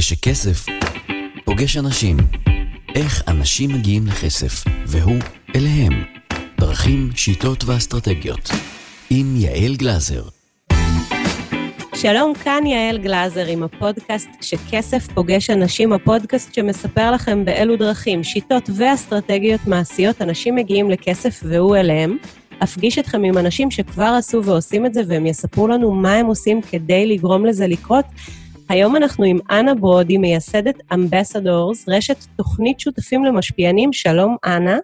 כשכסף פוגש אנשים. איך אנשים מגיעים לכסף, והוא אליהם. דרכים, שיטות ואסטרטגיות. עם יעל גלאזר. שלום, כאן יעל גלאזר עם הפודקאסט כשכסף פוגש אנשים, הפודקאסט שמספר לכם באילו דרכים, שיטות ואסטרטגיות מעשיות אנשים מגיעים לכסף והוא אליהם. אפגיש אתכם עם אנשים שכבר עשו ועושים את זה, והם יספרו לנו מה הם עושים כדי לגרום לזה לקרות. היום אנחנו עם אנה ברודי, מייסדת אמבסדורס, רשת תוכנית שותפים למשפיענים. שלום, אנה.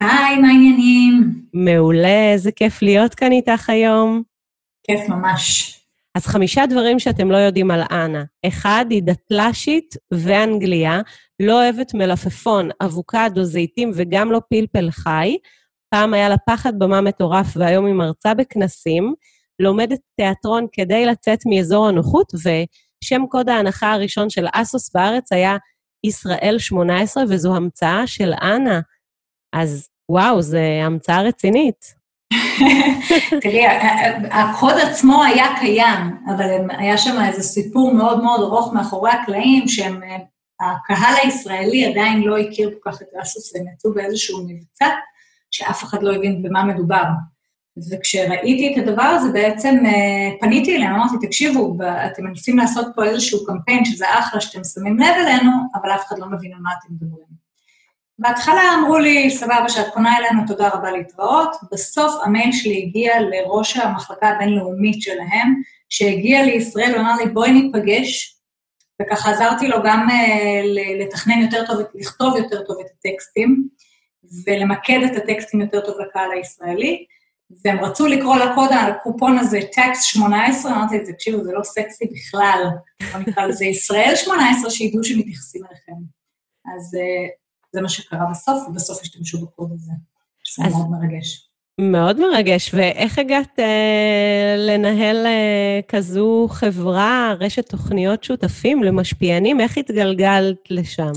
היי, מה העניינים? מעולה, איזה כיף להיות כאן איתך היום. כיף ממש. אז חמישה דברים שאתם לא יודעים על אנה. אחד, היא דתל"שית ואנגליה, לא אוהבת מלפפון, אבוקדו, זיתים וגם לא פלפל חי. פעם היה לה פחד במה מטורף והיום היא מרצה בכנסים, לומדת תיאטרון כדי לצאת מאזור הנוחות, ושם קוד ההנחה הראשון של אסוס בארץ היה ישראל 18, וזו המצאה של אנה. אז וואו, זו המצאה רצינית. תראי, הקוד עצמו היה קיים, אבל היה שם איזה סיפור מאוד מאוד ארוך מאחורי הקלעים, שהם, הקהל הישראלי עדיין לא הכיר כל כך את אסוס, והם יצאו באיזשהו מבצע, שאף אחד לא הבין במה מדובר. וכשראיתי את הדבר הזה, בעצם אה, פניתי אליהם, אמרתי, תקשיבו, אתם מנסים לעשות פה איזשהו קמפיין, שזה אחלה שאתם שמים לב אלינו, אבל אף אחד לא מבין על מה אתם מדברים. בהתחלה אמרו לי, סבבה, שאת פונה אלינו, תודה רבה להתראות. בסוף המייל שלי הגיע לראש המחלקה הבינלאומית שלהם, שהגיע לישראל ואמר לי, בואי ניפגש, וככה עזרתי לו גם uh, לתכנן יותר טוב, לכתוב יותר טוב את הטקסטים. ולמקד את הטקסטים יותר טוב לקהל הישראלי, והם רצו לקרוא לקוד הקופון הזה טקסט 18, אמרתי, תקשיבו, זה לא סקסי בכלל, בוא נקרא לזה ישראל 18, שידעו שמתייחסים אליכם. אז uh, זה מה שקרה בסוף, ובסוף השתמשו בקוד הזה, שזה אז... מאוד מרגש. מאוד מרגש, ואיך הגעת אה, לנהל אה, כזו חברה, רשת תוכניות שותפים למשפיענים? איך התגלגלת לשם?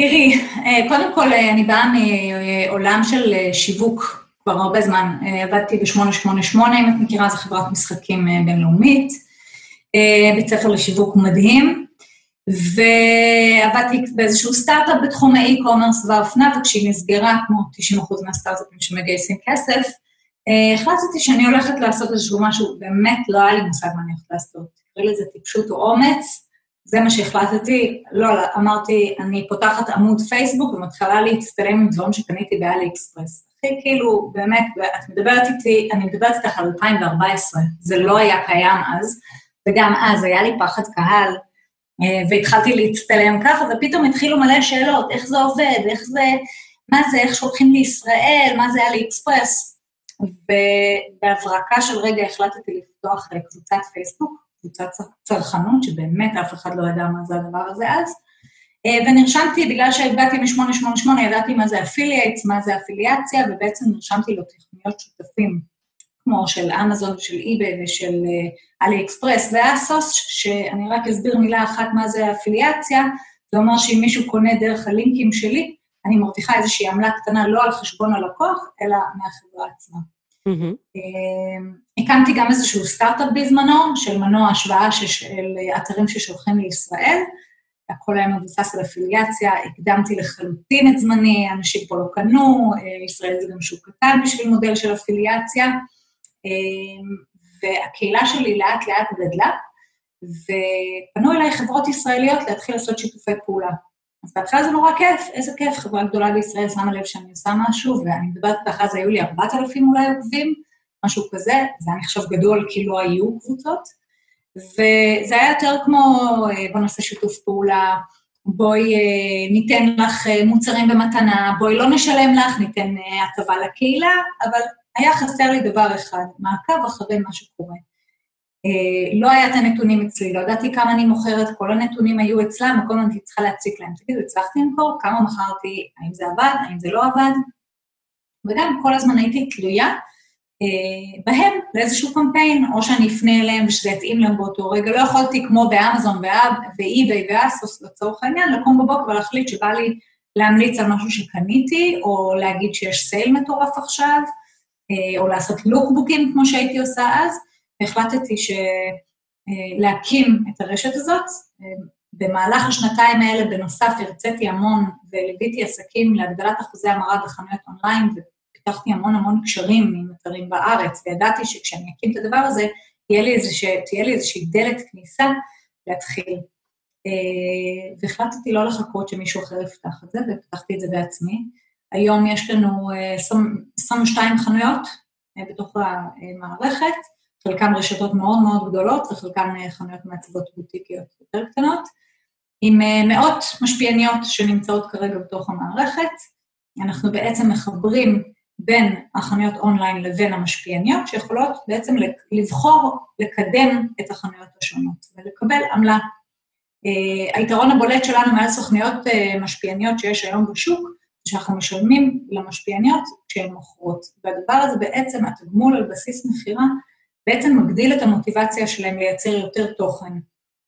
תראי, אה, קודם כל, אה, אני באה מעולם של אה, שיווק כבר הרבה זמן. עבדתי ב-888, אם את מכירה, זו חברת משחקים בינלאומית, בית ספר לשיווק מדהים, ועבדתי באיזשהו סטארט-אפ בתחום האי-קומרס והאופנה, וכשהיא נסגרה, כמו 90% מהסטארט-אפים שמגייסים כסף, החלטתי שאני הולכת לעשות איזשהו משהו, באמת לא היה לי מושג מה אני הולכת לעשות. תקראי לזה טיפשות או אומץ, זה מה שהחלטתי, לא, אמרתי, אני פותחת עמוד פייסבוק ומתחילה להצטלם עם דברים שקניתי באלי אקספרס. הכי כאילו, באמת, את מדברת איתי, אני מדברת איתך על 2014, זה לא היה קיים אז, וגם אז היה לי פחד קהל, אה, והתחלתי להצטלם ככה, ופתאום התחילו מלא שאלות, איך זה עובד, איך זה, מה זה, איך שולחים לישראל, מה זה אלי אקספרס. ובהברקה של רגע החלטתי לפתוח קבוצת פייסבוק, קבוצת צרכנות, שבאמת אף אחד לא ידע מה זה הדבר הזה אז. אה, ונרשמתי, בגלל שהגעתי מ-888, ידעתי מה זה affiliates, מה זה אפיליאציה, ובעצם נרשמתי לתכניות שותפים, כמו של אמזון, של אי-ביי ושל אלי אקספרס ואסוס, שאני רק אסביר מילה אחת מה זה אפיליאציה, זה אומר שאם מישהו קונה דרך הלינקים שלי, אני מרוויחה איזושהי עמלה קטנה לא על חשבון הלקוח, אלא מהחברה עצמה. Mm-hmm. הקמתי גם איזשהו סטארט-אפ בזמנו, של מנוע השוואה של אתרים ששולחים לישראל. הכל היה מבוסס על אפיליאציה, הקדמתי לחלוטין את זמני, אנשים פה לא קנו, אה, ישראל זה גם שוק קטן בשביל מודל של אפיליאציה, והקהילה שלי לאט לאט גדלה, ופנו אליי חברות ישראליות להתחיל לעשות שיתופי פעולה. אז בהתחלה זה נורא כיף, איזה כיף, חברה גדולה בישראל שמה לב שאני עושה משהו, ואני מדברת איתך, אז היו לי 4,000 אולי עוקבים, משהו כזה, זה היה נחשב גדול כי לא היו קבוצות, וזה היה יותר כמו, אה, בוא נעשה שיתוף פעולה, בואי אה, ניתן לך אה, מוצרים במתנה, בואי לא נשלם לך, ניתן הטבה לקהילה, אבל היה חסר לי דבר אחד, מעקב אחרי מה שקורה. לא היה את הנתונים אצלי, לא ידעתי כמה אני מוכרת, כל הנתונים היו אצלם, וכל הזמן הייתי צריכה להציק להם. תגידו, הצלחתי למכור? כמה מכרתי? האם זה עבד? האם זה לא עבד? וגם כל הזמן הייתי תלויה בהם לאיזשהו קמפיין, או שאני אפנה אליהם ושזה יתאים להם באותו רגע. לא יכולתי כמו באמזון ואי-ביי ואסוס לצורך העניין, לקום בבוקר ולהחליט שבא לי להמליץ על משהו שקניתי, או להגיד שיש סייל מטורף עכשיו, אה, או לעשות לוקבוקים כמו שהייתי עושה אז, והחלטתי ש... אה, להקים את הרשת הזאת, במהלך השנתיים האלה, בנוסף, הרציתי המון וליוויתי עסקים להגדלת אחוזי המרה בחנויות אונליין, ופיתחתי המון המון קשרים עם אתרים בארץ, וידעתי שכשאני אקים את הדבר הזה, תהיה לי, איזוש, תהיה לי איזושהי דלת כניסה להתחיל. אה, והחלטתי לא לחכות שמישהו אחר יפתח את זה, ופתחתי את זה בעצמי. היום יש לנו 22 אה, חנויות אה, בתוך המערכת, חלקן רשתות מאוד מאוד גדולות וחלקן חנויות מעצבות בוטיקיות יותר קטנות, עם מאות משפיעניות שנמצאות כרגע בתוך המערכת. אנחנו בעצם מחברים בין החנויות אונליין לבין המשפיעניות, שיכולות בעצם לבחור לקדם את החנויות השונות ולקבל עמלה. Uh, היתרון הבולט שלנו מעל סוכניות uh, משפיעניות שיש היום בשוק, שאנחנו משלמים למשפיעניות כשהן מוכרות. והדבר הזה בעצם, התגמול על בסיס מכירה, בעצם מגדיל את המוטיבציה שלהם לייצר יותר תוכן,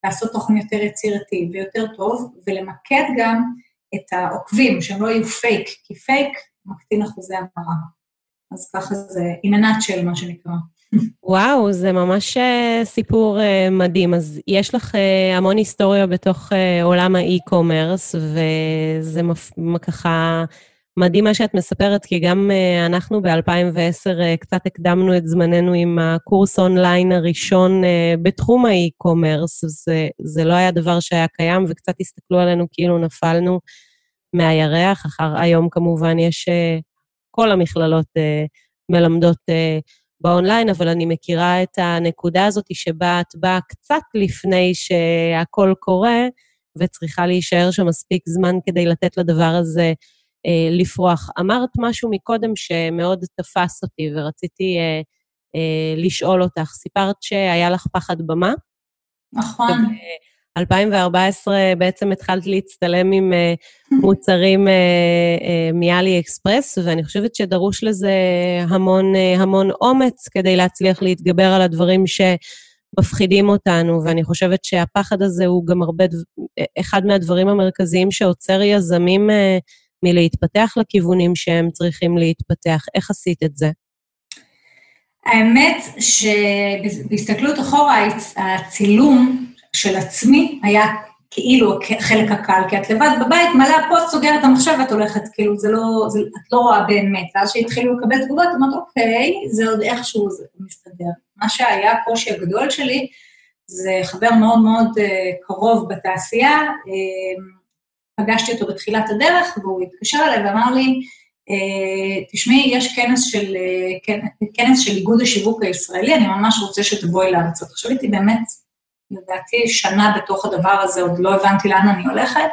לעשות תוכן יותר יצירתי ויותר טוב, ולמקד גם את העוקבים, שהם לא יהיו פייק, כי פייק מקטין אחוזי המרה. אז ככה זה in a nutshell, מה שנקרא. וואו, זה ממש אה, סיפור אה, מדהים. אז יש לך אה, המון היסטוריה בתוך עולם ה e-commerce, וזה. ככה מדהים מה שאת מספרת, כי גם אנחנו ב-2010 קצת הקדמנו את זמננו עם הקורס אונליין הראשון בתחום האי-קומרס. זה, זה לא היה דבר שהיה קיים, וקצת הסתכלו עלינו כאילו נפלנו מהירח. אחר היום כמובן יש, כל המכללות מלמדות באונליין, אבל אני מכירה את הנקודה הזאת שבה את באה קצת לפני שהכל קורה, וצריכה להישאר שם מספיק זמן כדי לתת לדבר הזה אה, לפרוח. אמרת משהו מקודם שמאוד תפס אותי, ורציתי אה, אה, לשאול אותך. סיפרת שהיה לך פחד במה? נכון. 2014 בעצם התחלת להצטלם עם אה, מוצרים אה, אה, מאלי אקספרס, ואני חושבת שדרוש לזה המון, המון אומץ כדי להצליח להתגבר על הדברים שמפחידים אותנו, ואני חושבת שהפחד הזה הוא גם הרבה, אחד מהדברים המרכזיים שעוצר יזמים מלהתפתח לכיוונים שהם צריכים להתפתח. איך עשית את זה? האמת שבהסתכלות אחורה, הצילום של עצמי היה כאילו חלק הקל, כי את לבד בבית, מלא הפוסט, סוגרת את המחשב ואת הולכת, כאילו, זה לא, זה, את לא רואה באמת. ואז שהתחילו לקבל תגובות, אמרת, אוקיי, זה עוד איכשהו זה מסתדר. מה שהיה הקושי הגדול שלי, זה חבר מאוד מאוד uh, קרוב בתעשייה, uh, פגשתי אותו בתחילת הדרך, והוא התקשר אליי ואמר לי, uh, תשמעי, יש כנס של, כנס של איגוד השיווק הישראלי, אני ממש רוצה שתבואי לארצות. עכשיו הייתי באמת לדעתי שנה בתוך הדבר הזה, עוד לא הבנתי לאן אני הולכת.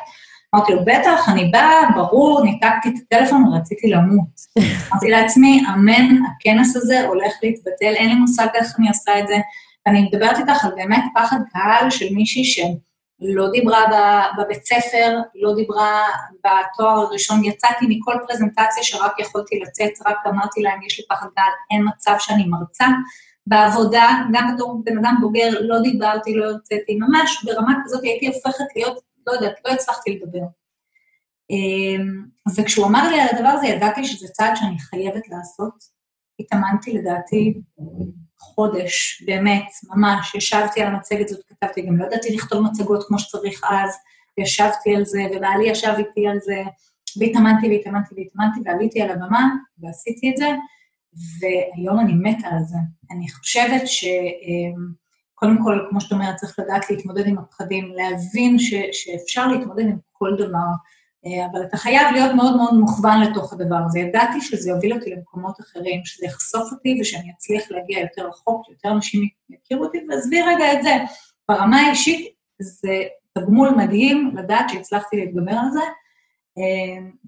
אמרתי לו, בטח, אני באה, ברור, ניתקתי את הטלפון ורציתי למות. אמרתי לעצמי, אמן, הכנס הזה הולך להתבטל, אין לי מושג איך אני עושה את זה. ואני מדברת איתך על באמת פחד קהל של מישהי שלא דיברה בבית ספר, לא דיברה בתואר הראשון, יצאתי מכל פרזנטציה שרק יכולתי לצאת, רק אמרתי להם, יש לי פחד קהל, אין מצב שאני מרצה. בעבודה, גם בתור בן אדם בוגר, לא דיברתי, לא הרציתי, ממש ברמה כזאת הייתי הופכת להיות, לא יודעת, לא הצלחתי לדבר. אמ, וכשהוא אמר לי על הדבר הזה, ידעתי שזה צעד שאני חייבת לעשות. התאמנתי לדעתי חודש, באמת, ממש, ישבתי על המצגת הזאת, כתבתי, גם לא ידעתי לכתוב מצגות כמו שצריך אז, ישבתי על זה, ובעלי ישב איתי על זה, והתאמנתי והתאמנתי והתאמנתי, ועליתי על הבמה, ועשיתי את זה, והיום אני מתה על זה. אני חושבת שקודם כל, כמו שאת אומרת, צריך לדעת להתמודד עם הפחדים, להבין ש, שאפשר להתמודד עם כל דבר, אה, אבל אתה חייב להיות מאוד מאוד מוכוון לתוך הדבר הזה. ידעתי שזה יוביל אותי למקומות אחרים, שזה יחשוף אותי ושאני אצליח להגיע יותר רחוק, שיותר אנשים יכירו אותי, ועזבי רגע את זה. ברמה האישית זה תגמול מדהים לדעת שהצלחתי להתגבר על זה,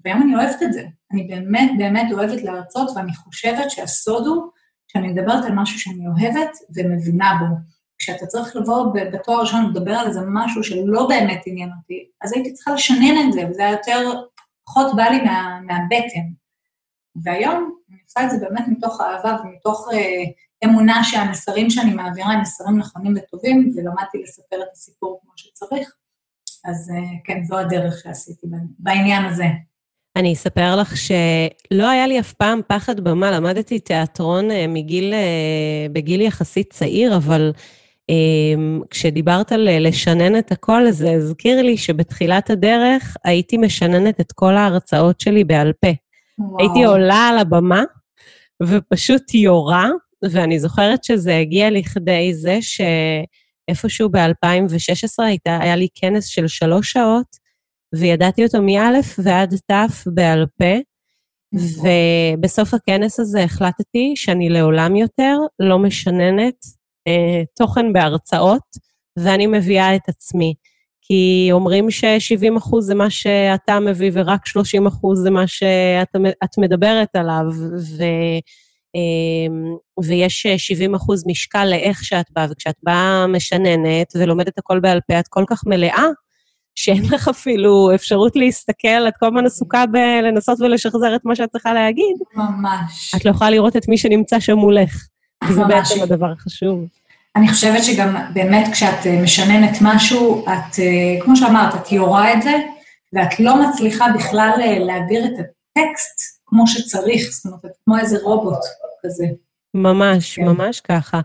והיום אני אוהבת את זה. אני באמת באמת אוהבת להרצות, ואני חושבת שהסוד הוא שאני מדברת על משהו שאני אוהבת ומבינה בו. כשאתה צריך לבוא בתואר ראשון ולדבר על איזה משהו שלא באמת עניין אותי, אז הייתי צריכה לשנן את זה, וזה היה יותר, פחות בא לי מה, מהבטן. והיום אני עושה את זה באמת מתוך אהבה ומתוך אה, אמונה שהמסרים שאני מעבירה הם מסרים נכונים וטובים, ולמדתי לספר את הסיפור כמו שצריך. אז אה, כן, זו הדרך שעשיתי בעניין הזה. אני אספר לך שלא היה לי אף פעם פחד במה, למדתי תיאטרון אה, מגיל, אה, בגיל יחסית צעיר, אבל כשדיברת על לשנן את הכל, זה הזכיר לי שבתחילת הדרך הייתי משננת את כל ההרצאות שלי בעל פה. וואו. הייתי עולה על הבמה ופשוט יורה, ואני זוכרת שזה הגיע לכדי זה שאיפשהו ב-2016 היה לי כנס של שלוש שעות, וידעתי אותו מא' ועד ת' בעל פה, ובסוף הכנס הזה החלטתי שאני לעולם יותר לא משננת אה, תוכן בהרצאות, ואני מביאה את עצמי. כי אומרים ש-70% זה מה שאתה מביא ורק 30% זה מה שאת מדברת עליו, ו, ויש 70% משקל לאיך שאת באה, וכשאת באה משננת ולומדת הכל בעל פה, את כל כך מלאה, שאין לך אפילו אפשרות להסתכל, את כל הזמן עסוקה בלנסות ולשחזר את מה שאת צריכה להגיד. ממש. את לא יכולה לראות את מי שנמצא שם מולך. וזה בעצם הדבר החשוב. אני חושבת שגם באמת כשאת אה, משננת משהו, את, אה, כמו שאמרת, את יורה את זה, ואת לא מצליחה בכלל אה, להעביר את הטקסט כמו שצריך, זאת אומרת, כמו איזה רובוט כזה. ממש, כן. ממש ככה.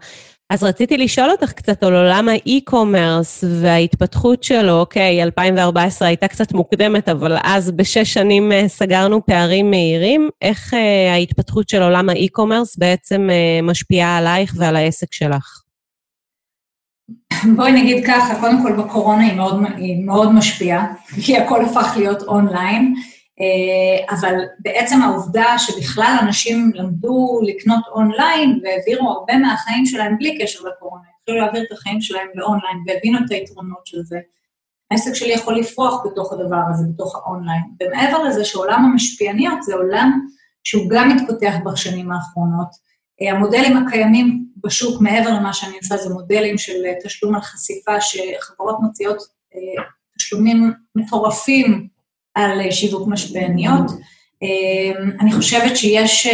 אז רציתי לשאול אותך קצת על עולם האי-קומרס וההתפתחות שלו. אוקיי, 2014 הייתה קצת מוקדמת, אבל אז בשש שנים סגרנו פערים מהירים. איך ההתפתחות של עולם האי-קומרס בעצם משפיעה עלייך ועל העסק שלך? בואי נגיד ככה, קודם כל בקורונה היא מאוד, היא מאוד משפיעה, כי הכל הפך להיות אונליין, אה, אבל בעצם העובדה שבכלל אנשים למדו לקנות אונליין והעבירו הרבה מהחיים שלהם בלי קשר לקורונה, התחילו להעביר את החיים שלהם לאונליין והבינו את היתרונות של זה. העסק שלי יכול לפרוח בתוך הדבר הזה, בתוך האונליין. ומעבר לזה שעולם המשפיעניות זה עולם שהוא גם מתפתח בשנים האחרונות. אה, המודלים הקיימים בשוק, מעבר למה שאני עושה, זה מודלים של אה, תשלום על חשיפה, שחברות מוציאות אה, תשלומים מטורפים על שיווק משפיעניות. אני חושבת שיש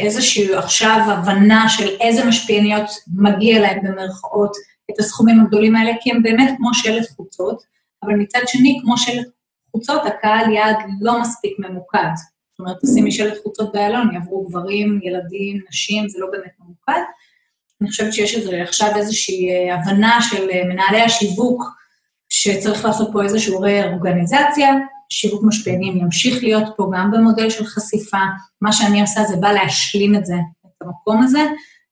איזושהי עכשיו הבנה של איזה משפיעניות מגיע להם במרכאות את הסכומים הגדולים האלה, כי הם באמת כמו שלט חוצות, אבל מצד שני, כמו שלט חוצות, הקהל יעד לא מספיק ממוקד. זאת אומרת, תשימי שלט חוצות באלון, יעברו גברים, ילדים, נשים, זה לא באמת ממוקד. אני חושבת שיש איזה, עכשיו איזושהי אה, הבנה של אה, מנהלי השיווק, שצריך לעשות פה איזשהו רה-אורגניזציה, שיווק משפיענים ימשיך להיות פה גם במודל של חשיפה. מה שאני עושה זה בא להשלים את זה, את המקום הזה.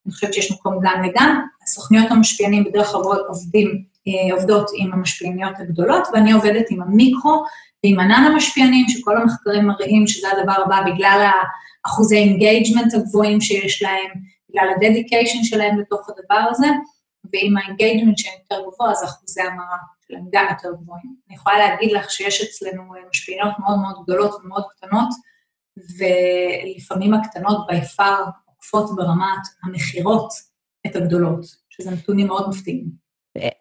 אני חושבת שיש מקום גם וגם. הסוכניות המשפיענים בדרך כלל עובדים, אה, עובדות עם המשפיעניות הגדולות, ואני עובדת עם המיקרו, ועם ענן המשפיענים, שכל המחקרים מראים שזה הדבר הבא בגלל האחוזי engagement הגבוהים שיש להם, בגלל ה dedication שלהם לתוך הדבר הזה, ועם ה engagement שהם יותר גבוה, אז אחוזי המרה שלהם גם יותר גבוהים. אני יכולה להגיד לך שיש אצלנו משפיענות מאוד מאוד גדולות ומאוד קטנות, ולפעמים הקטנות by far עוקפות ברמת המכירות את הגדולות, שזה נתונים מאוד מפתיעים.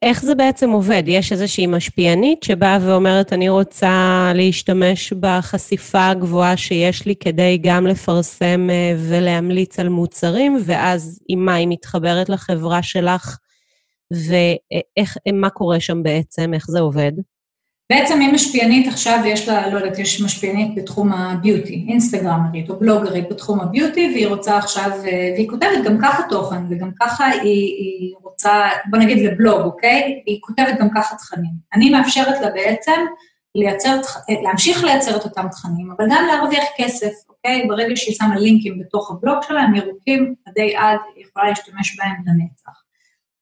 איך זה בעצם עובד? יש איזושהי משפיענית שבאה ואומרת, אני רוצה להשתמש בחשיפה הגבוהה שיש לי כדי גם לפרסם אה, ולהמליץ על מוצרים, ואז עם מה היא מתחברת לחברה שלך, ומה קורה שם בעצם, איך זה עובד? בעצם היא משפיענית עכשיו, יש לה, לא יודעת, יש משפיענית בתחום הביוטי, אינסטגרמרית או בלוגרית בתחום הביוטי, והיא רוצה עכשיו, אה, והיא כותבת גם ככה תוכן, וגם ככה היא, היא רוצה, בוא נגיד לבלוג, אוקיי? היא כותבת גם ככה תכנים. אני מאפשרת לה בעצם לייצר, להמשיך לייצר את אותם תכנים, אבל גם להרוויח כסף, אוקיי? ברגע שהיא שמה לינקים בתוך הבלוג שלה, הם ירוקים עדי עד, היא יכולה להשתמש בהם לנצח.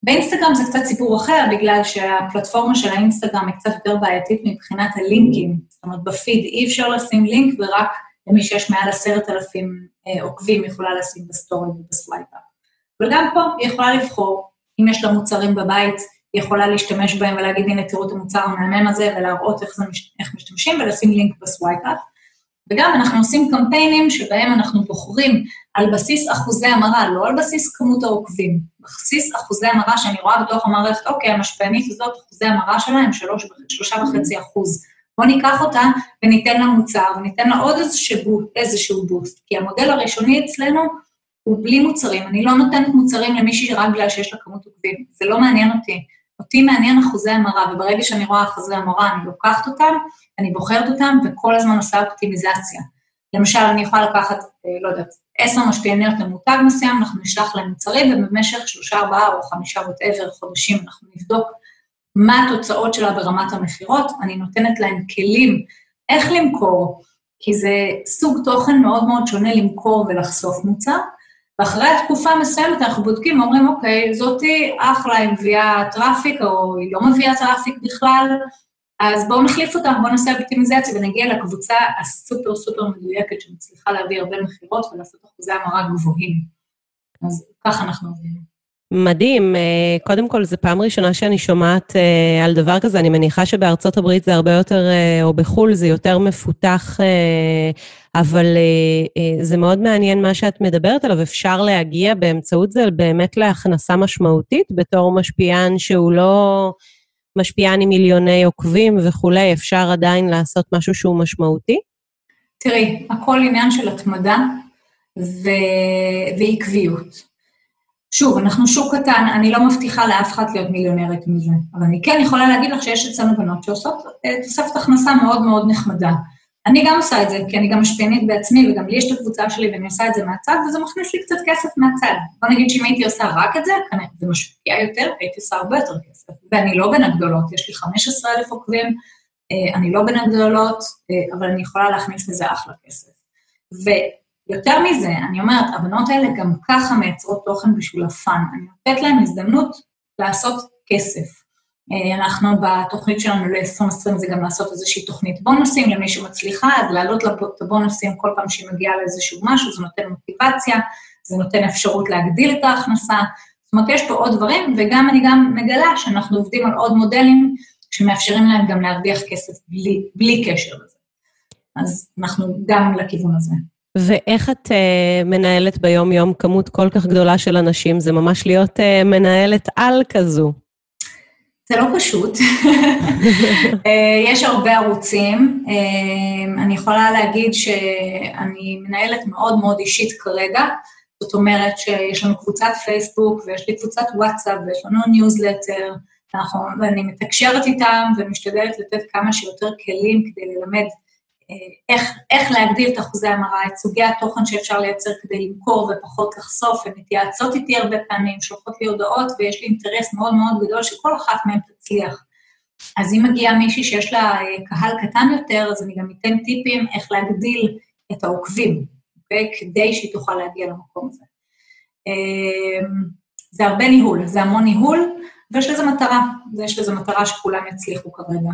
באינסטגרם זה קצת סיפור אחר, בגלל שהפלטפורמה של האינסטגרם היא קצת יותר בעייתית מבחינת הלינקים. זאת אומרת, בפיד אי אפשר לשים לינק, ורק למי שיש מעל עשרת אלפים אה, עוקבים יכולה לשים בסטורי וב swipe up. אבל גם פה היא יכולה לבחור, אם יש לה מוצרים בבית, היא יכולה להשתמש בהם ולהגיד, הנה, תראו את המוצר המהמם הזה, ולהראות איך, זה, איך משתמשים, ולשים לינק ב swipe up. וגם אנחנו עושים קמפיינים שבהם אנחנו בוחרים על בסיס אחוזי המרה, לא על בסיס כמות העוקבים, בסיס אחוזי המרה שאני רואה בתוך המערכת, אוקיי, המשפיענית הזאת, אחוזי המרה שלה הם שלוש, שלושה וחצי אחוז. בואו ניקח אותה וניתן לה מוצר, וניתן לה עוד איזשהו, איזשהו boost, כי המודל הראשוני אצלנו הוא בלי מוצרים. אני לא נותנת מוצרים למישהי רק בגלל שיש לה כמות עוקבים, זה לא מעניין אותי. אותי מעניין אחוזי המרה, וברגע שאני רואה אחוזי המרה, אני לוקחת אותם, אני בוחרת אותם, וכל הזמן עושה אופטימיזציה. למשל, אני יכולה לקחת, אה, לא יודעת, עשר משפיעניות למותג מסוים, אנחנו נשלח להם מוצרים, ובמשך שלושה, ארבעה או חמישה וואטאבר חודשים אנחנו נבדוק מה התוצאות שלה ברמת המכירות, אני נותנת להם כלים איך למכור, כי זה סוג תוכן מאוד מאוד שונה למכור ולחשוף מוצר, ואחרי התקופה המסוימת אנחנו בודקים, אומרים, אוקיי, זאתי אחלה, היא מביאה traffic, או היא לא מביאה traffic בכלל, אז בואו נחליף אותה, בואו נעשה אופטימיזציה ונגיע לקבוצה הסופר סופר מדויקת שמצליחה להביא הרבה מכירות ולעשות אחוזי המרה גבוהים. אז ככה אנחנו עובדים. מדהים. אה, קודם כל, זו פעם ראשונה שאני שומעת אה, על דבר כזה. אני מניחה שבארצות הברית זה הרבה יותר, אה, או בחו"ל זה יותר מפותח, אבל זה מאוד מעניין מה שאת מדברת עליו. אפשר להגיע באמצעות זה באמת להכנסה משמעותית בתור משפיען שהוא לא משפיען עם מיליוני עוקבים וכולי, אפשר עדיין לעשות משהו שהוא משמעותי? תראי, הכל עניין של התמדה ו... ועקביות. שוב, אנחנו שוק קטן, אני לא מבטיחה לאף אחד להיות מיליונרית מזה, אבל אני כן יכולה להגיד לך שיש אצלנו בנות שעושות אה, תוספת הכנסה מאוד מאוד נחמדה. אני גם עושה את זה, כי אני גם משפיענית בעצמי, וגם לי יש את הקבוצה שלי ואני עושה את זה מהצד, וזה מכניס לי קצת כסף מהצד. בוא נגיד שאם הייתי עושה רק את זה, זה משפיע יותר, הייתי עושה הרבה יותר כסף. ואני לא בין הגדולות, יש לי 15,000 עוקבים, אה, אני לא בין הגדולות, אה, אבל אני יכולה להכניס לזה אחלה כסף. יותר מזה, אני אומרת, הבנות האלה גם ככה מייצרות תוכן בשביל הפאן. אני נותנת להן הזדמנות לעשות כסף. אה, אנחנו בתוכנית שלנו ל-2020 זה גם לעשות איזושהי תוכנית בונוסים למי שמצליחה, אז להעלות את הבונוסים כל פעם שהיא מגיעה לאיזשהו משהו, זה נותן מוטיבציה, זה נותן אפשרות להגדיל את ההכנסה. זאת אומרת, יש פה עוד דברים, וגם אני גם מגלה שאנחנו עובדים על עוד מודלים שמאפשרים להם גם להרוויח כסף בלי, בלי קשר לזה. אז אנחנו גם לכיוון הזה. ואיך את uh, מנהלת ביום-יום כמות כל כך גדולה של אנשים? זה ממש להיות uh, מנהלת על כזו. זה לא פשוט. אה, יש הרבה ערוצים. אני יכולה להגיד שאני מנהלת מאוד מאוד אישית כרגע. זאת אומרת שיש לנו קבוצת פייסבוק ויש לי קבוצת וואטסאפ ויש לנו ניוזלטר, ואני מתקשרת איתם ומשתדלת לתת כמה שיותר כלים כדי ללמד איך, איך להגדיל את אחוזי המרה, את סוגי התוכן שאפשר לייצר כדי למכור ופחות לחשוף, הן מתייעצות איתי הרבה פעמים, שולחות לי הודעות, ויש לי אינטרס מאוד מאוד גדול שכל אחת מהן תצליח. אז אם מגיעה מישהי שיש לה אה, קהל קטן יותר, אז אני גם אתן טיפים איך להגדיל את העוקבים, אוקיי? כדי שהיא תוכל להגיע למקום הזה. אמ, זה הרבה ניהול, זה המון ניהול, ויש לזה מטרה, ויש לזה מטרה שכולם יצליחו כרגע.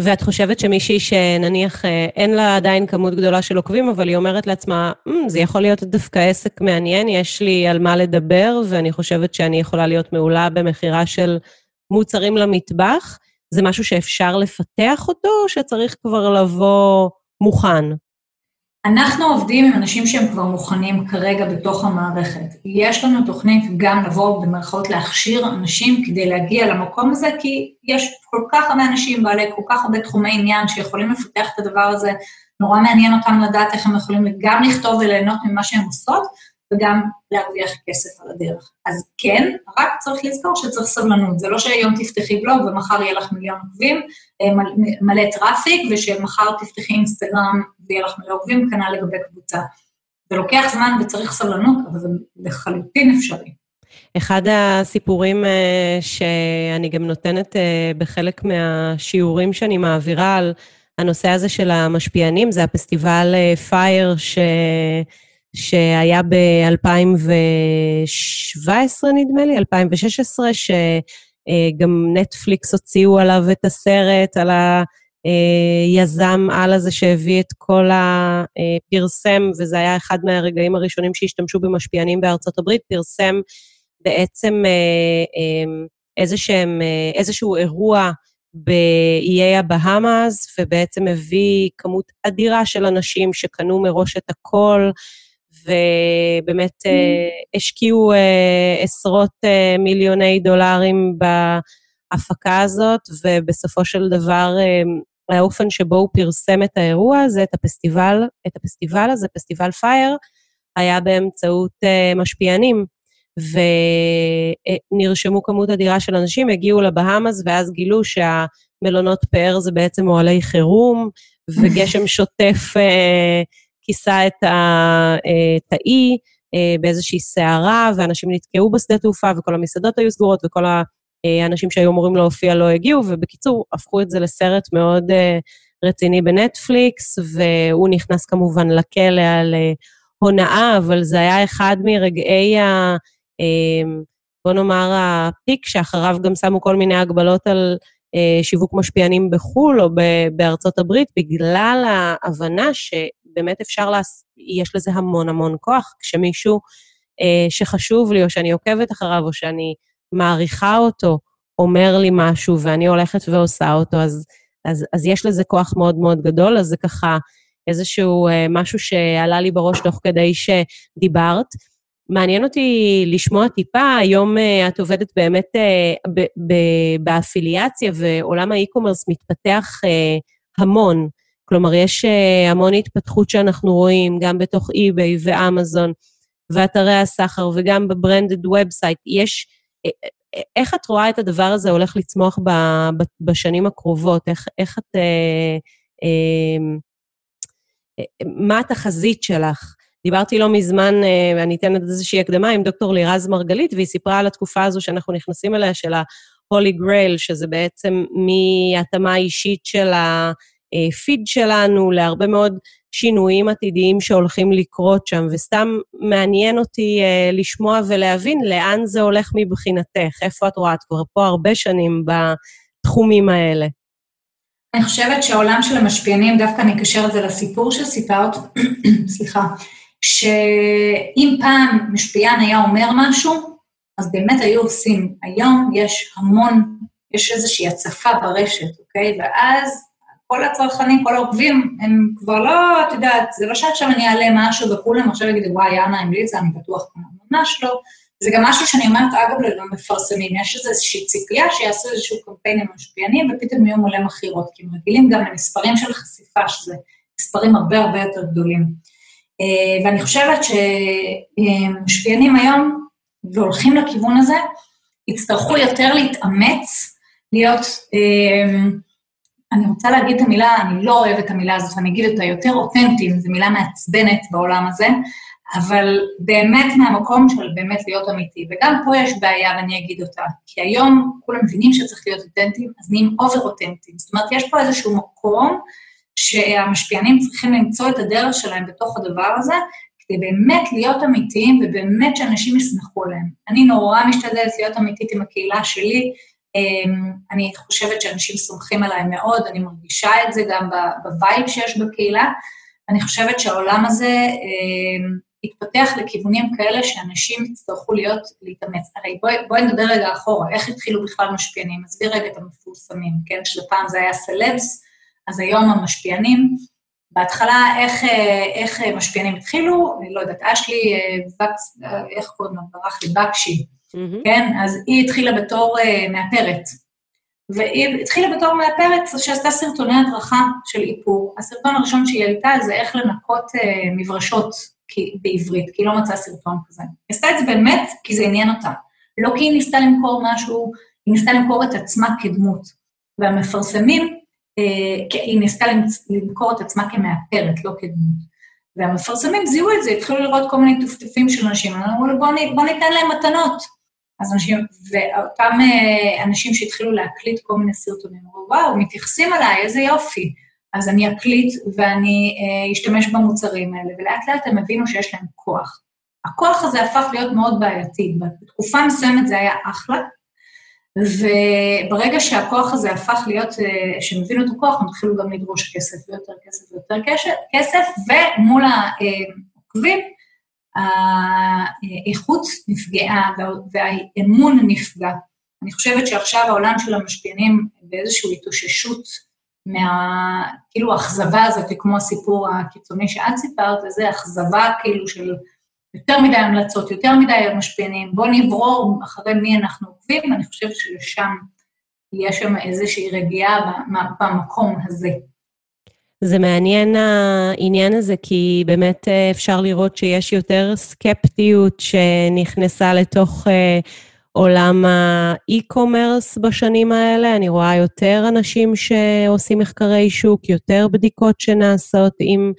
ואת חושבת שמישהי שנניח אה, אין לה עדיין כמות גדולה של עוקבים, אבל היא אומרת לעצמה, mm, זה יכול להיות דווקא עסק מעניין, יש לי על מה לדבר, ואני חושבת שאני יכולה להיות מעולה במכירה של מוצרים למטבח, זה משהו שאפשר לפתח אותו, או שצריך כבר לבוא מוכן? אנחנו עובדים עם אנשים שהם כבר מוכנים כרגע בתוך המערכת. יש לנו תוכנית גם לבוא במרכאות להכשיר אנשים כדי להגיע למקום הזה, כי יש כל כך הרבה אנשים בעלי כל כך הרבה תחומי עניין שיכולים לפתח את הדבר הזה, נורא מעניין אותם לדעת איך הם יכולים גם לכתוב וליהנות ממה שהם עושות, וגם להרוויח כסף על הדרך. אז כן, רק צריך לזכור שצריך סבלנות. זה לא שהיום תפתחי בלוג ומחר יהיה לך מיליון עוקבים, אה, מלא traffic, ושמחר תפתחי אינסטגרם ויהיה לך מלא עוקבים, כנ"ל לגבי קבוצה. זה לוקח זמן וצריך סבלנות, אבל זה לחלוטין אפשרי. אחד הסיפורים אה, שאני גם נותנת אה, בחלק מהשיעורים שאני מעבירה על הנושא הזה של המשפיענים, זה הפסטיבל פייר, ש... שהיה ב-2017, נדמה לי, 2016, שגם נטפליקס הוציאו עליו את הסרט, על היזם על הזה שהביא את כל הפרסם, וזה היה אחד מהרגעים הראשונים שהשתמשו במשפיענים בארצות הברית, פרסם בעצם איזשהם, איזשהו אירוע באיי הבהאמאז, ובעצם הביא כמות אדירה של אנשים שקנו מראש את הכל, ובאמת mm. השקיעו אה, עשרות אה, מיליוני דולרים בהפקה הזאת, ובסופו של דבר האופן שבו הוא פרסם את האירוע הזה, את הפסטיבל, את הפסטיבל הזה, פסטיבל פייר, היה באמצעות משפיענים. ונרשמו כמות אדירה של אנשים, הגיעו לבהאמאס ואז גילו שהמלונות פאר זה בעצם אוהלי חירום, וגשם שוטף כיסה את האי באיזושהי סערה, ואנשים נתקעו בשדה תעופה, וכל המסעדות היו סגורות, וכל האנשים שהיו אמורים להופיע לא הגיעו, ובקיצור, הפכו את זה לסרט מאוד רציני בנטפליקס, והוא נכנס כמובן לכלא על הונאה, אבל זה היה אחד מרגעי ה... בוא נאמר, הפיק, שאחריו גם שמו כל מיני הגבלות על אה, שיווק משפיענים בחו"ל או בארצות הברית, בגלל ההבנה שבאמת אפשר, לעש... יש לזה המון המון כוח. כשמישהו אה, שחשוב לי, או שאני עוקבת אחריו, או שאני מעריכה אותו, אומר לי משהו ואני הולכת ועושה אותו, אז, אז, אז יש לזה כוח מאוד מאוד גדול, אז זה ככה איזשהו אה, משהו שעלה לי בראש תוך כדי שדיברת. מעניין אותי לשמוע טיפה, היום uh, את עובדת באמת uh, באפיליאציה, ועולם ה e-commerce מתפתח אה, המון. כלומר, יש המון התפתחות שאנחנו רואים, גם בתוך אי-ביי ואמזון, ואתרי הסחר, וגם ב branded website. יש... איך את רואה את הדבר הזה הולך לצמוח ב, ב, בשנים הקרובות? איך, איך את... אה, אה, מה התחזית שלך? דיברתי לא מזמן, אה, ואני אתן איזושהי הקדמה, עם דוקטור לירז מרגלית, והיא סיפרה על התקופה הזו שאנחנו נכנסים אליה, של ה-Holy Grail, שזה בעצם מהתאמה אישית של הפיד שלנו להרבה מאוד שינויים עתידיים שהולכים לקרות שם, וסתם מעניין אותי uh, לשמוע ולהבין לאן זה הולך מבחינתך, איפה את רואה? את כבר פה הרבה שנים בתחומים האלה. אני חושבת שהעולם של המשפיענים, דווקא אני אקשר את זה לסיפור שסיפרת, סליחה, שאם פעם משפיען היה אומר משהו, אז באמת היו עושים. היום יש המון, יש איזושהי הצפה ברשת, אוקיי? ואז כל הצרכנים, כל העוקבים, הם כבר לא, את יודעת, זה לא שעכשיו אני אעלה משהו וכולם עכשיו יגידו, וואי, יאנה המליצה, אני בטוח כמובן, ממש לא. זה גם משהו שאני אומרת, אגב, למפרסמים, יש איזושהי ציפייה שיעשו איזשהו קמפיין עם משפיענים, ופתאום יהיו מלא מכירות, כי הם רגילים גם למספרים של חשיפה, שזה מספרים הרבה הרבה יותר גדולים. אה, ואני חושבת שמשפיענים היום, והולכים לכיוון הזה, יצטרכו יותר להתאמץ, להיות, אה, אני רוצה להגיד את המילה, אני לא אוהבת את המילה הזאת, אני אגיד אותה יותר אותנטיים, זו מילה מעצבנת בעולם הזה, אבל באמת מהמקום של באמת להיות אמיתי. וגם פה יש בעיה, ואני אגיד אותה, כי היום כולם מבינים שצריך להיות אותנטיים, אז נהיים אובר אותנטיים. זאת אומרת, יש פה איזשהו מקום שהמשפיענים צריכים למצוא את הדרך שלהם בתוך הדבר הזה, כדי באמת להיות אמיתיים ובאמת שאנשים יסמכו עליהם. אני נורא משתדלת להיות אמיתית עם הקהילה שלי, אמ, אני חושבת שאנשים סומכים עליי מאוד, אני מרגישה את זה גם ב vibe שיש בקהילה. אני חושבת שהעולם הזה אמ, יתפתח לכיוונים כאלה שאנשים יצטרכו להיות, להתאמץ. הרי בואי בוא נדבר רגע אחורה, איך התחילו בכלל משפיענים? עזבי רגע את המפורסמים, כן? שפעם זה היה סלבס, אז היום המשפיענים, בהתחלה איך, איך משפיענים התחילו, אני לא יודעת, אשלי, בקס, איך קוראים לה? ברח לי, בקשי, mm-hmm. כן? אז היא התחילה בתור uh, מאפרת. והיא התחילה בתור מאפרת שעשתה סרטוני הדרכה של איפור. הסרטון הראשון שהיא העלתה זה איך לנקות uh, מברשות כי, בעברית, כי היא לא מצאה סרטון כזה. היא עשתה את זה באמת כי זה עניין אותה. לא כי היא ניסתה למכור משהו, היא ניסתה למכור את עצמה כדמות. והמפרסמים אה, היא ניסתה למכור את עצמה כמאפרת, לא כדמות. והמפרסמים זיהו את זה, התחילו לראות כל מיני טפטופים של אנשים, אמרו לו, בוא ניתן להם מתנות. אז אנשים, ואותם אה, אנשים שהתחילו להקליט כל מיני סרטונים, אמרו, וואו, מתייחסים אליי, איזה יופי. אז אני אקליט ואני אה, אשתמש במוצרים האלה, ולאט לאט הם הבינו שיש להם כוח. הכוח הזה הפך להיות מאוד בעייתי. בתקופה מסוימת זה היה אחלה, וברגע שהכוח הזה הפך להיות, אה, שהם הבינו את הכוח, הם התחילו גם לדרוש כסף ויותר כסף ויותר כסף, ומול העוקבים, האיכות נפגעה והאמון נפגע. אני חושבת שעכשיו העולם של המשפיענים באיזושהי התאוששות מה... כאילו האכזבה הזאת, כמו הסיפור הקיצוני שאת סיפרת, וזה אכזבה כאילו של יותר מדי המלצות, יותר מדי משפיענים, בואו נברור אחרי מי אנחנו עוקבים, אני חושבת ששם יש שם איזושהי רגיעה במקום הזה. זה מעניין העניין הזה, כי באמת אה, אפשר לראות שיש יותר סקפטיות שנכנסה לתוך אה, עולם האי-קומרס בשנים האלה. אני רואה יותר אנשים שעושים מחקרי שוק, יותר בדיקות שנעשות עם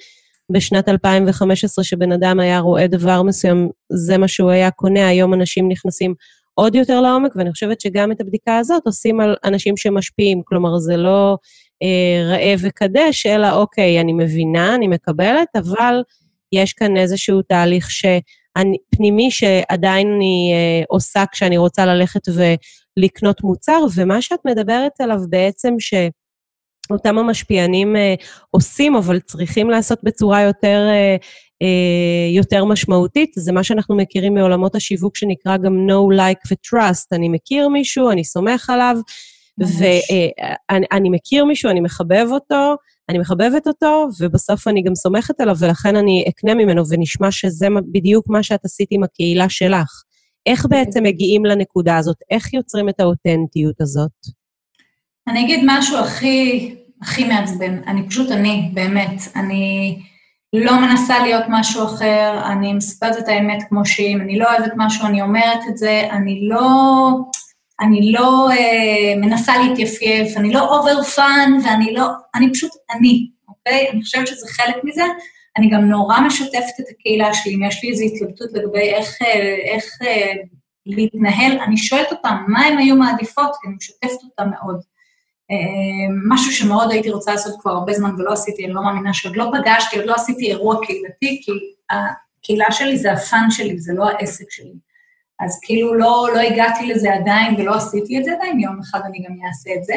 בשנת 2015, שבן אדם היה רואה דבר מסוים, זה מה שהוא היה קונה, היום אנשים נכנסים עוד יותר לעומק, ואני חושבת שגם את הבדיקה הזאת עושים על אנשים שמשפיעים, כלומר, זה לא אה, ראה וקדש, אלא אוקיי, אני מבינה, אני מקבלת, אבל יש כאן איזשהו תהליך שאני, פנימי שעדיין אני אה, עושה כשאני רוצה ללכת ולקנות מוצר, ומה שאת מדברת עליו בעצם, ש... אותם המשפיענים אה, עושים, אבל צריכים לעשות בצורה יותר, אה, אה, יותר משמעותית. זה מה שאנחנו מכירים מעולמות השיווק שנקרא גם know, like ו-trust. אני מכיר מישהו, אני סומך עליו, ואני מכיר מישהו, אני מחבב אותו, אני מחבבת אותו, ובסוף אני גם סומכת עליו, ולכן אני אקנה ממנו, ונשמע שזה בדיוק מה שאת עשית עם הקהילה שלך. איך בעצם מגיעים לנקודה הזאת? איך יוצרים את האותנטיות הזאת? אני אגיד משהו הכי, הכי מעצבן. אני פשוט אני, באמת. אני לא מנסה להיות משהו אחר, אני מספרת את האמת כמו שהיא, אם אני לא אוהבת משהו, אני אומרת את זה, אני לא... אני לא אה, מנסה להתייפייף, אני לא over fun, ואני לא... אני פשוט אני, אוקיי? אני חושבת שזה חלק מזה. אני גם נורא משתפת את הקהילה שלי, אם יש לי איזו התלבטות לגבי איך, אה, איך אה, להתנהל, אני שואלת אותם מה הם היו מעדיפות, כי אני משתפת אותם מאוד. אה, משהו שמאוד הייתי רוצה לעשות כבר הרבה זמן ולא עשיתי, אני לא מאמינה שעוד לא פגשתי, עוד לא עשיתי אירוע קהילתי, כי הקהילה שלי זה ה fun שלי, זה לא העסק שלי. אז כאילו לא, לא הגעתי לזה עדיין ולא עשיתי את זה עדיין, יום אחד אני גם אעשה את זה.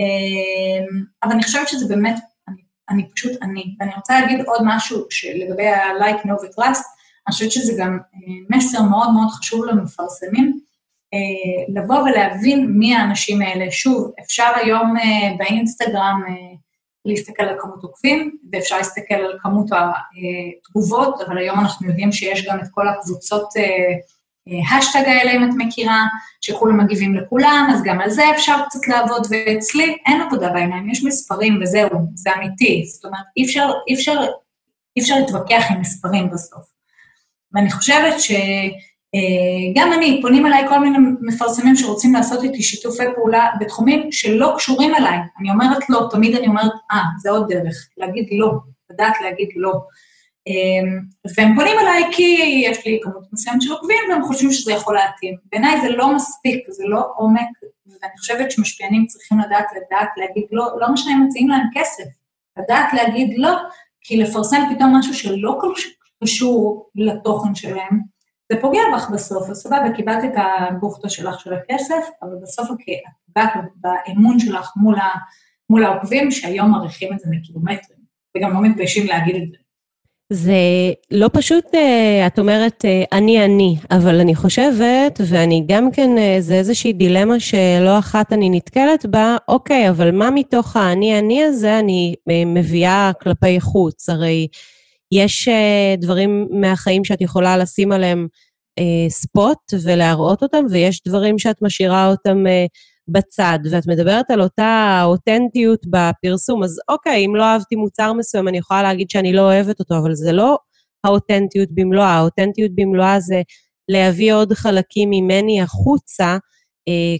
אה, אבל אני חושבת שזה באמת, אני, אני פשוט אני. ואני רוצה להגיד עוד משהו לגבי ה-like, no ו-trust, אני חושבת שזה גם אה, מסר מאוד מאוד חשוב למפרסמים, לבוא ולהבין מי האנשים האלה. שוב, אפשר היום אה, באינסטגרם אה, להסתכל על כמות עוקבים, ואפשר להסתכל על כמות התגובות, אבל היום אנחנו יודעים שיש גם את כל הקבוצות השטג האלה, אם את מכירה, שכולם מגיבים לכולם, אז גם על זה אפשר קצת לעבוד, ואצלי אין עבודה בעיניים, יש מספרים וזהו, זה אמיתי. זאת אומרת, אי אפשר, אי אפשר, אי אפשר להתווכח עם מספרים בסוף. ואני חושבת ש... אה, גם אני, פונים אליי כל מיני מפרסמים שרוצים לעשות איתי שיתופי פעולה בתחומים שלא קשורים אליי. אני אומרת לא, תמיד אני אומרת, אה, זה עוד דרך, להגיד לא, לדעת להגיד לא. אה, והם פונים אליי כי יש לי כמות מסוימת של עוקבים והם חושבים שזה יכול להתאים. בעיניי זה לא מספיק, זה לא עומק, ואני חושבת שמשפיענים צריכים לדעת לדעת להגיד לא, לא משנה אם מציעים להם כסף, לדעת להגיד לא, כי לפרסם פתאום משהו שלא קשור לתוכן שלהם, זה פוגע בך בסוף, אז סבבה, קיבלת את הבוכטה שלך של הכסף, אבל בסוף את פוגעת באמון שלך מול, העוקבים, שהיום מעריכים את זה מקילומטרים, וגם לא מתביישים להגיד את זה. זה לא פשוט, אה, את אומרת, אה, אני אני, אבל אני חושבת, ואני גם כן, אה, זה איזושהי דילמה שלא אחת אני נתקלת בה, אוקיי, אבל מה מתוך האני אני הזה אני מביאה כלפי חוץ? הרי יש uh, דברים מהחיים שאת יכולה לשים עליהם uh, ספוט ולהראות אותם, ויש דברים שאת משאירה אותם uh, בצד, ואת מדברת על אותה אותנטיות בפרסום, אז אוקיי, אם לא אהבתי מוצר מסוים, אני יכולה להגיד שאני לא אוהבת אותו, אבל זה לא האותנטיות במלואה. האותנטיות במלואה זה להביא עוד חלקים ממני החוצה, אה,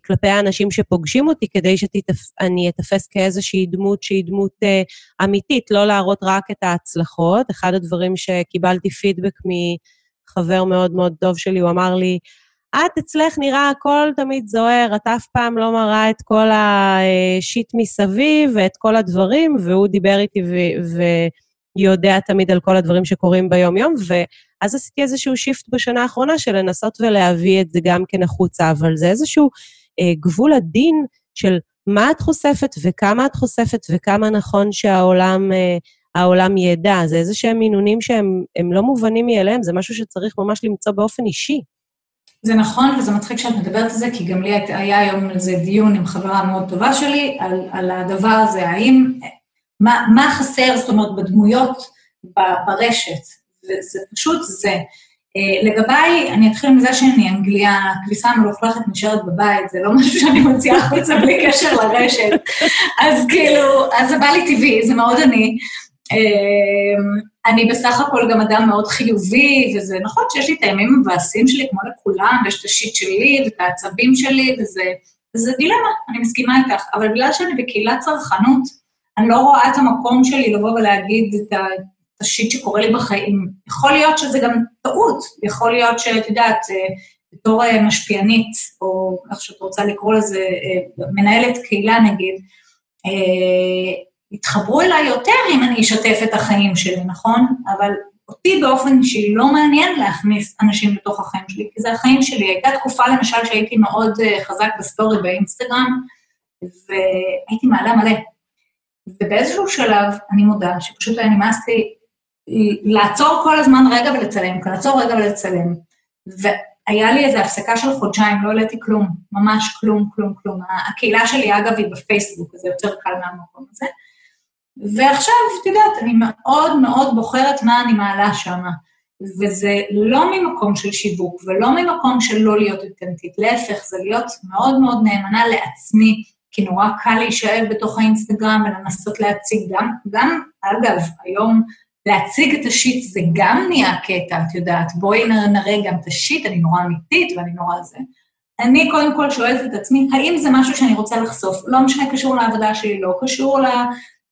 כלפי האנשים שפוגשים אותי, כדי שאני אתפס כאיזושהי דמות שהיא דמות אה, אמיתית, לא להראות רק את ההצלחות. אחד הדברים שקיבלתי פידבק מחבר מאוד מאוד טוב שלי, הוא אמר לי, את אצלך נראה הכל תמיד זוהר, את אף פעם לא מראה את כל השיט מסביב ואת כל הדברים, והוא דיבר איתי ויודע תמיד על כל הדברים שקורים ביום-יום, אז עשיתי איזשהו שיפט בשנה האחרונה של לנסות ולהביא את זה גם כן החוצה, אבל זה איזשהו אה, גבול הדין של מה את חושפת וכמה את חושפת וכמה נכון שהעולם אה, העולם ידע. זה איזה שהם מינונים שהם לא מובנים מאליהם, זה משהו שצריך ממש למצוא באופן אישי. זה נכון, וזה מצחיק שאת מדברת על זה, כי גם לי היה היום על זה דיון עם חברה מאוד טובה שלי, על, על הדבר הזה, האם, מה, מה חסר, זאת אומרת, בדמויות ברשת. וזה פשוט זה. Uh, לגביי, אני אתחיל מזה שאני אנגליה, הכביסה המלוכלכת נשארת בבית, זה לא משהו שאני מוציאה החוצה בלי קשר לרשת. אז כאילו, אז זה בא לי טבעי, זה מאוד אני. Uh, אני בסך הכל גם אדם מאוד חיובי, וזה נכון שיש לי את הימים המבאסים שלי כמו לכולם, ויש את השיט שלי ואת העצבים שלי, וזה, וזה דילמה, אני מסכימה איתך, אבל בגלל שאני בקהילת צרכנות, אני לא רואה את המקום שלי לבוא ולהגיד את ה... השיט שקורה לי בחיים. יכול להיות שזה גם טעות, יכול להיות שאת יודעת, בתור משפיענית, או איך שאת רוצה לקרוא לזה, מנהלת קהילה נגיד, יתחברו אליי יותר אם אני אשתף את החיים שלי, נכון? אבל אותי באופן אישי לא מעניין להכניס אנשים לתוך החיים שלי, כי זה החיים שלי. הייתה תקופה למשל שהייתי מאוד חזק בסטורי באינסטגרם, והייתי מעלה מלא. ובאיזשהו שלב, אני מודה, שפשוט היה נמאס לי לעצור כל הזמן רגע ולצלם, לעצור רגע ולצלם. והיה לי איזו הפסקה של חודשיים, לא העליתי כלום, ממש כלום, כלום, כלום. הקהילה שלי, אגב, היא בפייסבוק, אז זה יותר קל מהמקום הזה. ועכשיו, את יודעת, אני מאוד מאוד בוחרת מה אני מעלה שם. וזה לא ממקום של שיווק ולא ממקום של לא להיות אותנטית, להפך, זה להיות מאוד מאוד נאמנה לעצמי, כי נורא קל להישאר בתוך האינסטגרם ולנסות להציג גם, גם, אגב, היום להציג את השיט זה גם נהיה קטע, את יודעת, בואי נראה גם את השיט, אני נורא אמיתית ואני נורא זה. אני קודם כל שואלת את עצמי, האם זה משהו שאני רוצה לחשוף? לא משנה, קשור לעבודה שלי, לא קשור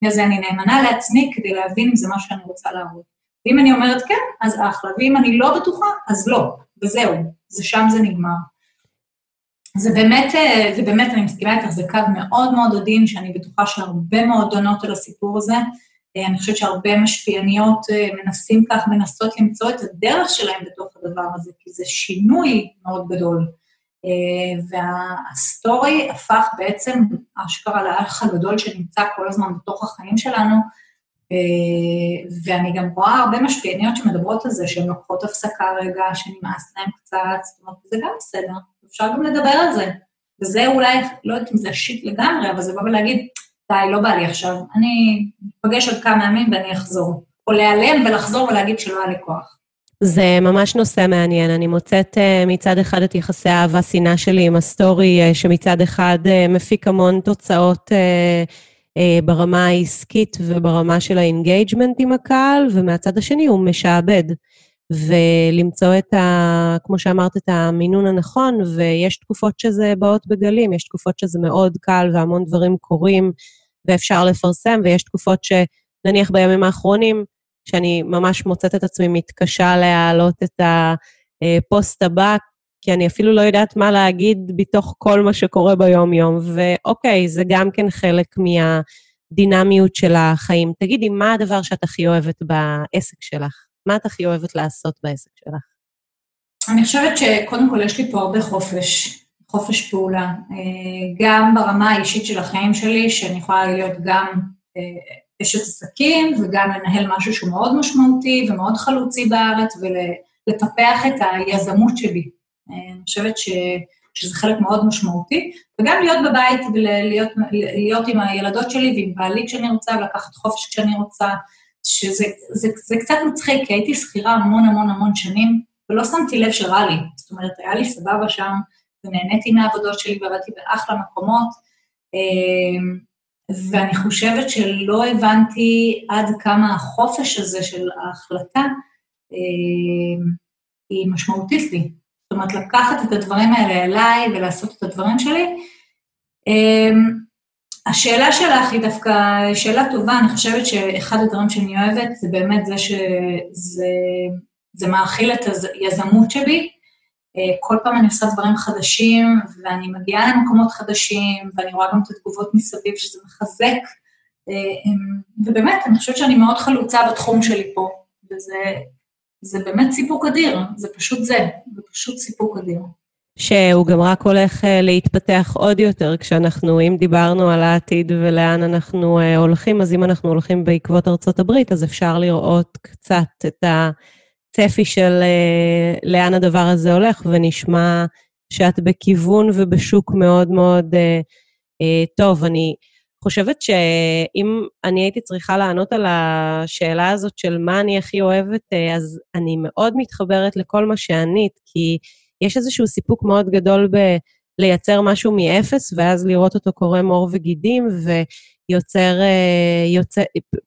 לזה, אני נאמנה לעצמי כדי להבין אם זה משהו שאני רוצה להראות. ואם אני אומרת כן, אז אחלה, ואם אני לא בטוחה, אז לא, וזהו, זה שם זה נגמר. זה באמת, אה, זה באמת, אני מסכימה איתך, זה קו מאוד מאוד עדין, שאני בטוחה שהרבה מאוד עונות על הסיפור הזה. אה, אני חושבת שהרבה משפיעניות אה, מנסים כך, מנסות למצוא את הדרך שלהם בתוך הדבר הזה, כי זה שינוי מאוד גדול. והסטורי הפך בעצם אשכרה לאח הגדול שנמצא כל הזמן בתוך החיים שלנו, ואני גם רואה הרבה משפיעניות שמדברות על זה, שהן לוקחות הפסקה רגע, שנמאס להן קצת, זאת אומרת, זה גם בסדר. אפשר גם לדבר על זה. וזה אולי, לא יודעת אם זה shit לגמרי, אבל זה בא ולהגיד, די, לא בא לי עכשיו, אני אפגש עוד כמה ימים ואני אחזור. או להיעלם ולחזור ולהגיד שלא היה לי כוח. זה ממש נושא מעניין. אני מוצאת אה, מצד אחד את יחסי האהבה-שנאה שלי עם הסטורי, אה, שמצד אחד אה, מפיק המון תוצאות ברמה העסקית וברמה של ה engagement עם הקהל, ומהצד השני הוא משעבד. ולמצוא את ה... כמו שאמרת, את המינון הנכון, ויש תקופות שזה באות בגלים, יש תקופות שזה מאוד קל והמון דברים קורים ואפשר לפרסם, ויש תקופות שנניח בימים האחרונים, שאני ממש מוצאת את עצמי מתקשה להעלות את הפוסט הבא, כי אני אפילו לא יודעת מה להגיד בתוך כל מה שקורה ביום-יום, ואוקיי, זה גם כן חלק מהדינמיות של החיים. תגידי, מה הדבר שאת הכי אוהבת בעסק שלך? מה את הכי אוהבת לעשות בעסק שלך? אני חושבת שקודם כל יש לי פה הרבה חופש, חופש פעולה. אה, גם ברמה האישית של החיים שלי, שאני יכולה להיות גם אה, אשת עסקים וגם לנהל משהו שהוא מאוד משמעותי ומאוד חלוצי בארץ ולטפח את היזמות שלי. אה, אני חושבת ש, שזה חלק מאוד משמעותי, וגם להיות בבית ולהיות להיות עם הילדות שלי ועם בעלי כשאני רוצה, ולקחת חופש כשאני רוצה, שזה זה, זה קצת מצחיק, כי הייתי שכירה המון המון המון שנים, ולא שמתי לב שרע לי. זאת אומרת, היה לי סבבה שם, ונהניתי מהעבודות שלי, ועבדתי באחלה מקומות, אמ, ואני חושבת שלא הבנתי עד כמה החופש הזה של ההחלטה אמ, היא משמעותית לי. זאת אומרת, לקחת את הדברים האלה אליי ולעשות את הדברים שלי, אמ, השאלה שלך היא דווקא שאלה טובה, אני חושבת שאחד הדברים שאני אוהבת זה באמת זה שזה מאכיל את היזמות שבי. אה, כל פעם אני עושה דברים חדשים, ואני מגיעה למקומות חדשים, ואני רואה גם את התגובות מסביב, שזה מחזק. אה, ובאמת, אני חושבת שאני מאוד חלוצה בתחום שלי פה, וזה באמת סיפוק אדיר, זה פשוט זה, זה פשוט סיפוק אדיר. שהוא גם רק הולך אה, להתפתח עוד יותר כשאנחנו, אם דיברנו על העתיד ולאן אנחנו הולכים, אז אם אנחנו הולכים בעקבות ארצות הברית, אז אפשר לראות קצת את הצפי של אה, לאן הדבר הזה הולך, ונשמע שאת בכיוון ובשוק מאוד מאוד טוב. אני חושבת שאם אני הייתי צריכה לענות על השאלה הזאת של מה אני הכי אוהבת, אז אני מאוד מתחברת לכל מה שענית, כי... יש איזשהו סיפוק מאוד גדול בלייצר משהו מאפס, ואז לראות אותו קורם עור וגידים, ויוצר, אה, יוצא,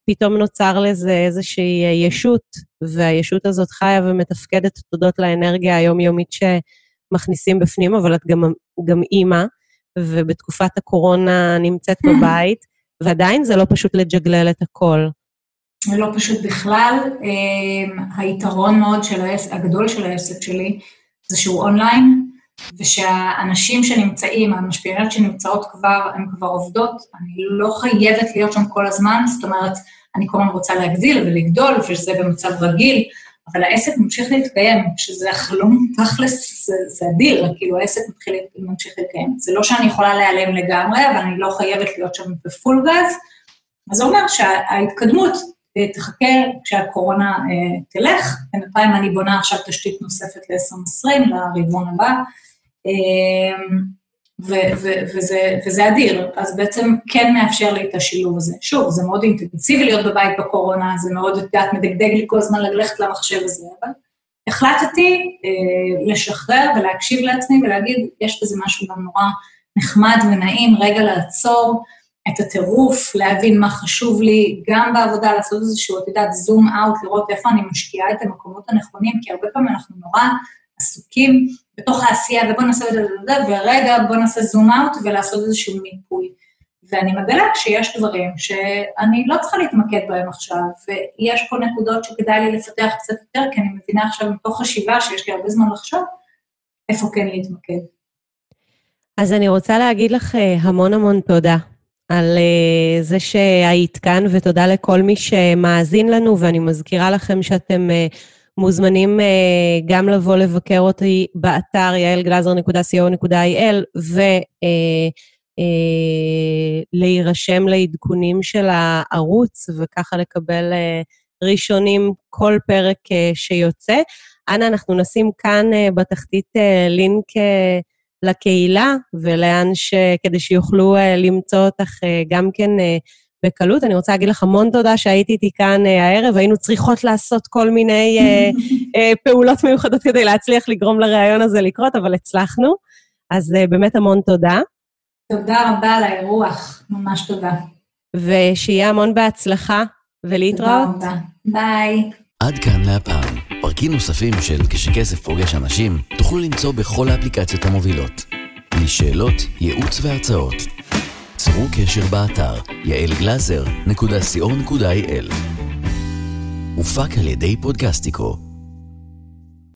פתאום נוצר לזה איזושהי אה, ישות, והישות הזאת חיה ומתפקדת תודות לאנרגיה היומיומית שמכניסים בפנים, אבל את גם, גם אימא, ובתקופת הקורונה נמצאת בבית, ועדיין זה לא פשוט לג'גלל את הכל. זה לא פשוט בכלל. היתרון מאוד של העסק, הגדול של העסק שלי, זה שהוא אונליין, ושהאנשים שנמצאים, המשפיעניות שנמצאות כבר, הן כבר עובדות, אני לא חייבת להיות שם כל הזמן, זאת אומרת, אני כל הזמן רוצה להגדיל ולגדול, ושזה במצב רגיל, אבל העסק ממשיך להתקיים, שזה החלום תכלס, זה, זה אדיר, כאילו העסק מתחיל, ממשיך להתקיים. זה לא שאני יכולה להיעלם לגמרי, אבל אני לא חייבת להיות שם בפול גז, אז זה אומר שההתקדמות אה, תחכה כשהקורונה אה, תלך, בינתיים אני בונה עכשיו תשתית נוספת ל-2020, לרבעון הבא, ו- ו- וזה, וזה אדיר, אז בעצם כן מאפשר לי את השילוב הזה. שוב, זה מאוד אינטנסיבי להיות בבית בקורונה, זה מאוד, את יודעת, מדגדג לי כל הזמן ללכת למחשב הזה, אבל החלטתי אה, לשחרר ולהקשיב לעצמי ולהגיד, יש בזה משהו גם נורא נחמד ונעים, רגע לעצור את הטירוף, להבין מה חשוב לי, גם בעבודה, לעשות איזשהו, את יודעת, זום אאוט, לראות איפה אני משקיעה את המקומות הנכונים, כי הרבה פעמים אנחנו נורא עסוקים בתוך העשייה, ובוא נעשה את זה, ורגע, בוא נעשה זום אאוט ולעשות איזשהו מיפוי. ואני מגלה שיש דברים שאני לא צריכה להתמקד בהם עכשיו, ויש פה נקודות שכדאי לי לפתח קצת יותר, כי אני מבינה עכשיו מתוך חשיבה שיש לי הרבה זמן לחשוב, איפה כן להתמקד. אז אני רוצה להגיד לך אה, המון המון תודה על uh, זה שהיית כאן, ותודה לכל מי שמאזין לנו, ואני מזכירה לכם שאתם uh, מוזמנים uh, גם לבוא לבקר אותי באתר יעלגלזר.co.il ולהירשם uh, uh, לעדכונים של הערוץ, וככה לקבל ראשונים כל פרק שיוצא. אנא, אנחנו נשים כאן בתחתית לינק לקהילה ולאן ש... כדי שיוכלו למצוא אותך גם כן בקלות. אני רוצה להגיד לך המון תודה שהיית איתי כאן uh, הערב. היינו צריכות לעשות כל מיני uh, uh, פעולות מיוחדות כדי להצליח לגרום לראיון הזה לקרות, אבל הצלחנו. אז uh, באמת המון תודה. תודה רבה על האירוח, ממש תודה. ושיהיה המון בהצלחה, ולהתראות. תודה רבה. ביי. עד כאן להפעם. פרקים נוספים של כשכסף פוגש אנשים תוכלו למצוא בכל האפליקציות המובילות. לשאלות, ייעוץ והרצאות. צרו קשר באתר יעלגלזר.co.il הופק על ידי פודקסטיקו